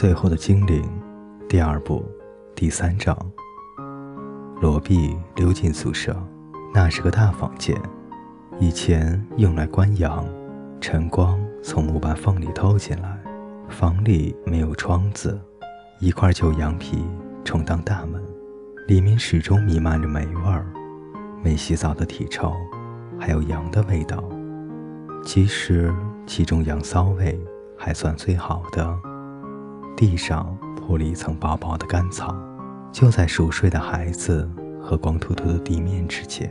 最后的精灵，第二部第三章。罗毕溜进宿舍，那是个大房间，以前用来关羊。晨光从木板缝里透进来，房里没有窗子，一块旧羊皮充当大门，里面始终弥漫着霉味儿，没洗澡的体臭，还有羊的味道。其实其中羊骚味还算最好的。地上铺了一层薄薄的干草，就在熟睡的孩子和光秃秃的地面之间，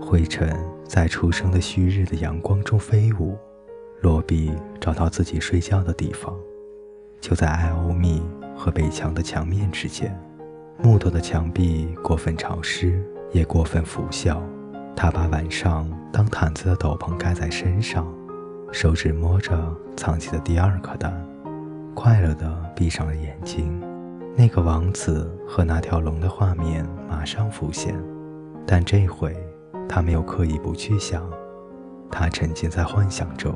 灰尘在初升的旭日的阳光中飞舞。罗比找到自己睡觉的地方，就在艾欧密和北墙的墙面之间。木头的墙壁过分潮湿，也过分腐朽。他把晚上当毯子的斗篷盖在身上，手指摸着藏起的第二颗蛋。快乐地闭上了眼睛，那个王子和那条龙的画面马上浮现，但这回他没有刻意不去想，他沉浸在幻想中。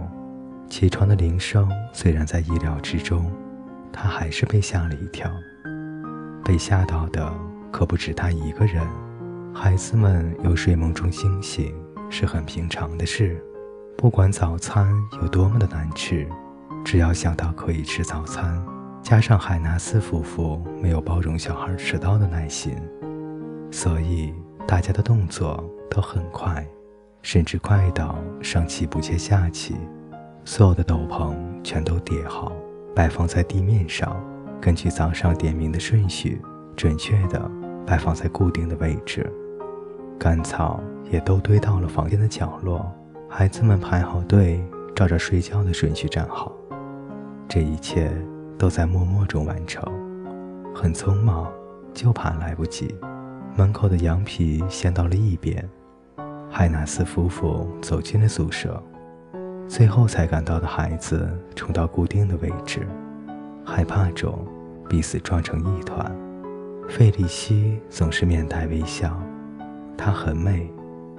起床的铃声虽然在意料之中，他还是被吓了一跳。被吓到的可不止他一个人，孩子们由睡梦中惊醒是很平常的事，不管早餐有多么的难吃。只要想到可以吃早餐，加上海纳斯夫妇没有包容小孩迟到的耐心，所以大家的动作都很快，甚至快到上气不接下气。所有的斗篷全都叠好，摆放在地面上，根据早上点名的顺序，准确地摆放在固定的位置。干草也都堆到了房间的角落，孩子们排好队，照着睡觉的顺序站好。这一切都在默默中完成，很匆忙，就怕来不及。门口的羊皮掀到了一边，海纳斯夫妇走进了宿舍，最后才赶到的孩子冲到固定的位置，害怕中彼此撞成一团。费利西总是面带微笑，她很美，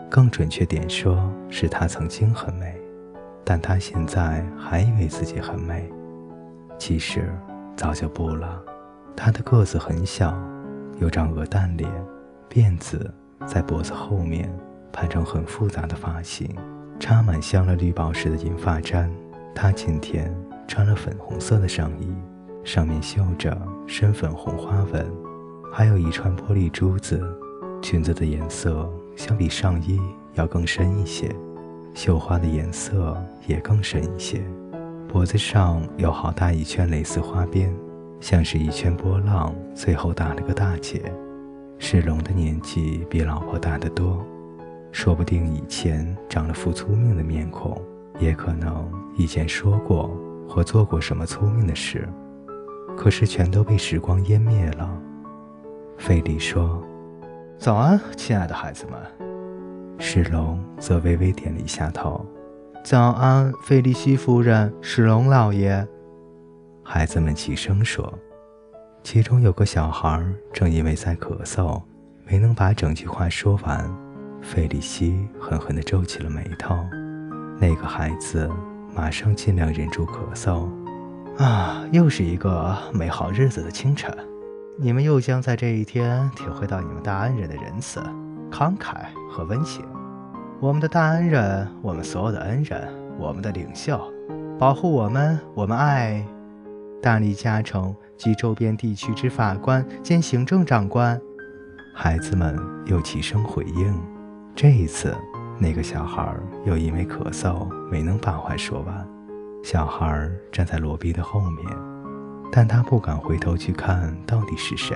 更准确点说是她曾经很美，但她现在还以为自己很美。其实早就不了。他的个子很小，有张鹅蛋脸，辫子在脖子后面盘成很复杂的发型，插满镶了绿宝石的银发簪。他今天穿了粉红色的上衣，上面绣着深粉红花纹，还有一串玻璃珠子。裙子的颜色相比上衣要更深一些，绣花的颜色也更深一些。脖子上有好大一圈蕾丝花边，像是一圈波浪，最后打了个大结。世龙的年纪比老婆大得多，说不定以前长了副聪明的面孔，也可能以前说过或做过什么聪明的事，可是全都被时光湮灭了。费利说：“早安，亲爱的孩子们。”世龙则微微点了一下头。早安，费利西夫人，史隆老爷。孩子们齐声说。其中有个小孩正因为在咳嗽，没能把整句话说完。费利西狠狠地皱起了眉头。那个孩子马上尽量忍住咳嗽。啊，又是一个美好日子的清晨，你们又将在这一天体会到你们大恩人的仁慈、慷慨和温情。我们的大恩人，我们所有的恩人，我们的领袖，保护我们，我们爱大利加城及周边地区之法官兼行政长官。孩子们又齐声回应。这一次，那个小孩又因为咳嗽没能把话说完。小孩站在罗宾的后面，但他不敢回头去看到底是谁。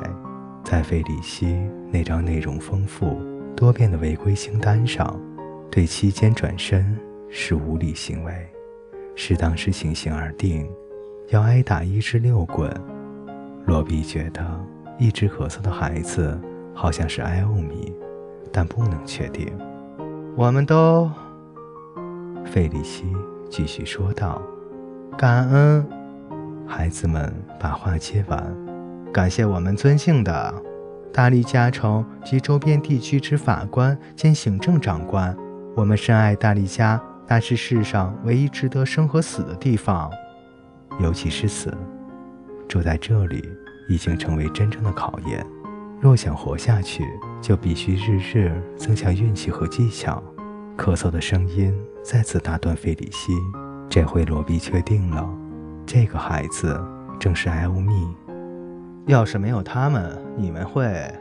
在费里希那张内容丰富多变的违规清单上。对期间转身是无理行为，适当时情形而定，要挨打一至六棍。罗比觉得一直咳嗽的孩子好像是艾欧米，但不能确定。我们都，费里希继续说道：“感恩。”孩子们把话接完，感谢我们尊敬的大利加城及周边地区之法官兼行政长官。我们深爱大利加，那是世上唯一值得生和死的地方，尤其是死。住在这里已经成为真正的考验。若想活下去，就必须日日增强运气和技巧。咳嗽的声音再次打断费里希。这回罗比确定了，这个孩子正是艾欧密。要是没有他们，你们会……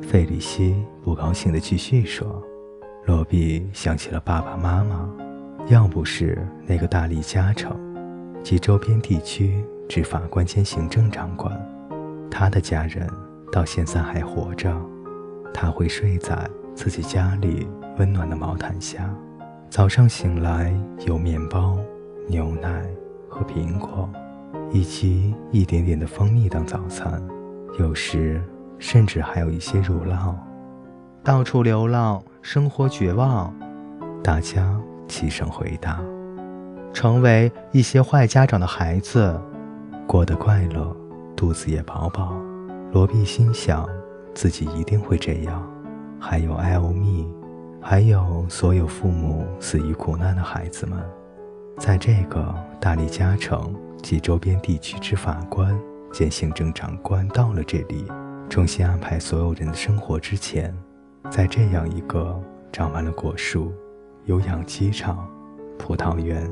费里希不高兴地继续说。罗比想起了爸爸妈妈，要不是那个大力加成及周边地区执法官兼行政长官，他的家人到现在还活着，他会睡在自己家里温暖的毛毯下，早上醒来有面包。牛奶和苹果，以及一点点的蜂蜜当早餐，有时甚至还有一些乳酪。到处流浪，生活绝望。大家齐声回答：“成为一些坏家长的孩子，过得快乐，肚子也饱饱。”罗比心想，自己一定会这样。还有艾欧密，还有所有父母死于苦难的孩子们。在这个大力加城及周边地区之法官兼行政长官到了这里，重新安排所有人的生活之前，在这样一个长满了果树、有养鸡场、葡萄园、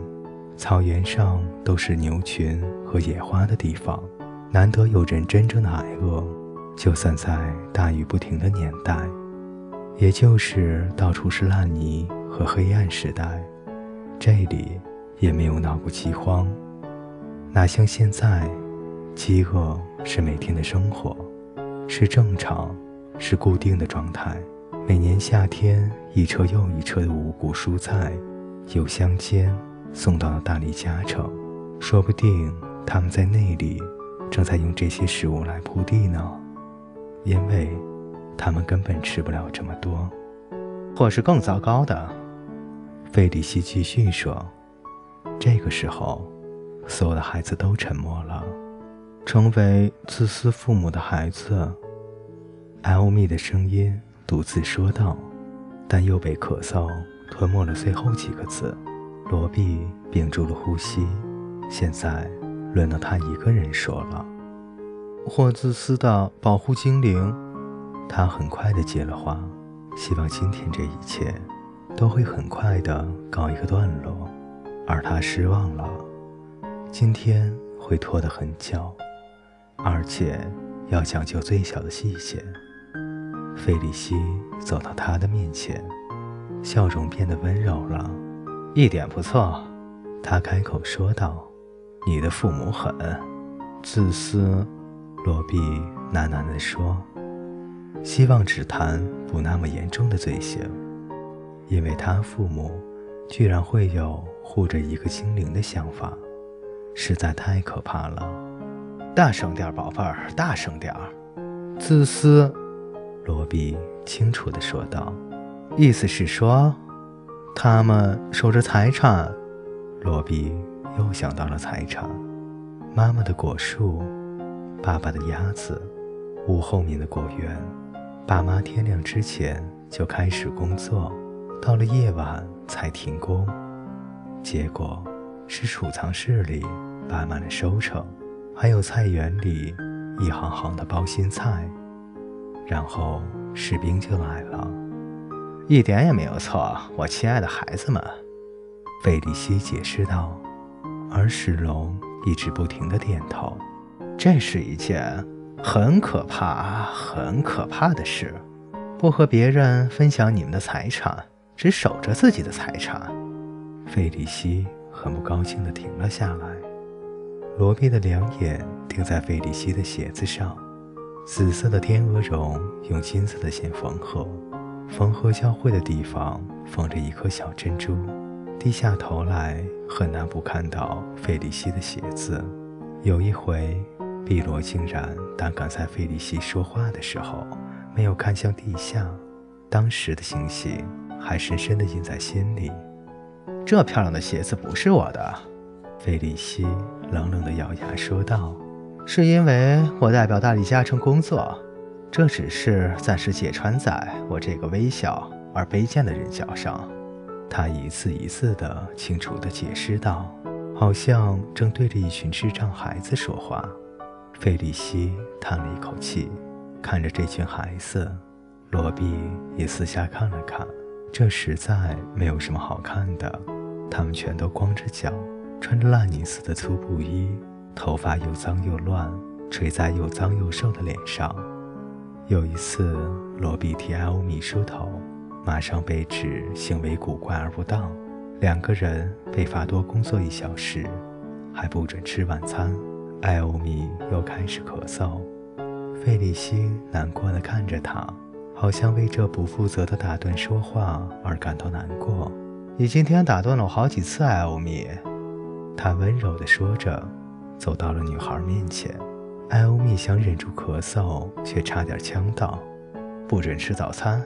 草原上都是牛群和野花的地方，难得有人真正的挨饿。就算在大雨不停的年代，也就是到处是烂泥和黑暗时代，这里。也没有闹过饥荒，哪像现在，饥饿是每天的生活，是正常，是固定的状态。每年夏天，一车又一车的五谷蔬菜由乡间送到了大理家城，说不定他们在那里正在用这些食物来铺地呢，因为他们根本吃不了这么多，或是更糟糕的。费里希继续说。这个时候，所有的孩子都沉默了。成为自私父母的孩子，艾欧米的声音独自说道，但又被咳嗽吞没了最后几个字。罗比屏住了呼吸。现在轮到他一个人说了：“或自私的保护精灵。”他很快的接了话，希望今天这一切都会很快的告一个段落。而他失望了，今天会拖得很久，而且要讲究最小的细节。费里希走到他的面前，笑容变得温柔了。一点不错，他开口说道：“你的父母很自私。”罗比喃喃地说：“希望只谈不那么严重的罪行，因为他父母居然会有。”护着一个精灵的想法，实在太可怕了。大声点，宝贝儿，大声点儿。自私，罗比清楚地说道。意思是说，他们守着财产。罗比又想到了财产：妈妈的果树，爸爸的鸭子，屋后面的果园。爸妈天亮之前就开始工作，到了夜晚才停工。结果是储藏室里摆满了收成，还有菜园里一行行的包心菜。然后士兵就来了，一点也没有错，我亲爱的孩子们，费利西解释道。而史龙一直不停地点头。这是一件很可怕、很可怕的事，不和别人分享你们的财产，只守着自己的财产。费里希很不高兴地停了下来，罗比的两眼盯在费里希的鞋子上，紫色的天鹅绒用金色的线缝合，缝合交汇的地方放着一颗小珍珠。低下头来，很难不看到费里希的鞋子。有一回，碧罗竟然胆敢在费里希说话的时候没有看向地下，当时的情形还深深地印在心里。这漂亮的鞋子不是我的，费里希冷冷地咬牙说道：“是因为我代表大理加城工作，这只是暂时解穿在我这个微小而卑贱的人脚上。”他一次一次地清楚地解释道，好像正对着一群智障孩子说话。费利西叹了一口气，看着这群孩子，罗比也四下看了看。这实在没有什么好看的，他们全都光着脚，穿着烂泥似的粗布衣，头发又脏又乱，垂在又脏又瘦的脸上。有一次，罗比替艾欧米梳头，马上被指行为古怪而不当，两个人被罚多工作一小时，还不准吃晚餐。艾欧米又开始咳嗽，费里西难过的看着他。好像为这不负责的打断说话而感到难过。你今天打断了我好几次，艾欧米。他温柔地说着，走到了女孩面前。艾欧米想忍住咳嗽，却差点呛到。不准吃早餐。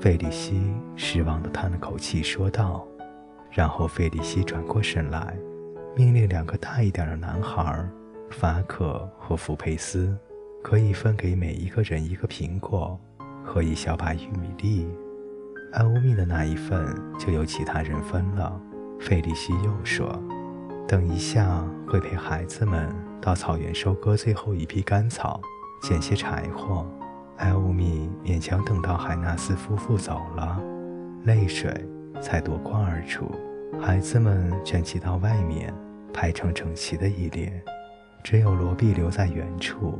费里西失望地叹了口气说道。然后费里西转过身来，命令两个大一点的男孩，法可和福佩斯，可以分给每一个人一个苹果。和一小把玉米粒，艾欧米的那一份就由其他人分了。费利西又说：“等一下会陪孩子们到草原收割最后一批干草，捡些柴火。”艾欧米勉强等到海纳斯夫妇走了，泪水才夺眶而出。孩子们卷起到外面，排成整齐的一列，只有罗比留在原处。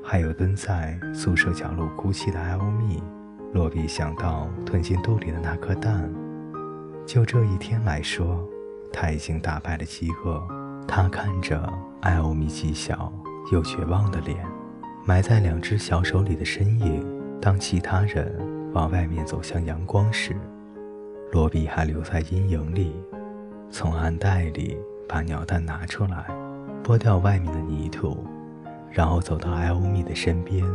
还有蹲在宿舍角落哭泣的艾欧米，罗比想到吞进肚里的那颗蛋。就这一天来说，他已经打败了饥饿。他看着艾欧米既小又绝望的脸，埋在两只小手里的身影。当其他人往外面走向阳光时，罗比还留在阴影里，从暗袋里把鸟蛋拿出来，剥掉外面的泥土。然后走到艾欧米的身边，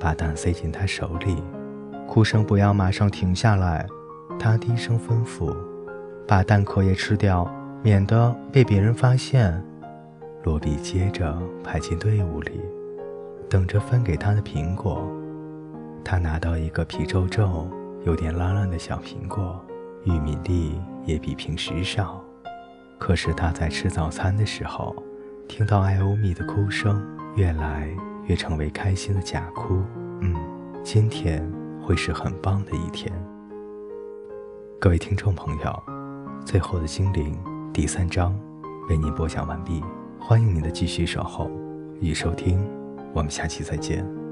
把蛋塞进他手里。哭声不要马上停下来，他低声吩咐：“把蛋壳也吃掉，免得被别人发现。”罗比接着排进队伍里，等着分给他的苹果。他拿到一个皮皱皱、有点烂烂的小苹果，玉米粒也比平时少。可是他在吃早餐的时候，听到艾欧米的哭声。越来越成为开心的假哭。嗯，今天会是很棒的一天。各位听众朋友，最后的精灵第三章为您播讲完毕，欢迎您的继续守候与收听，我们下期再见。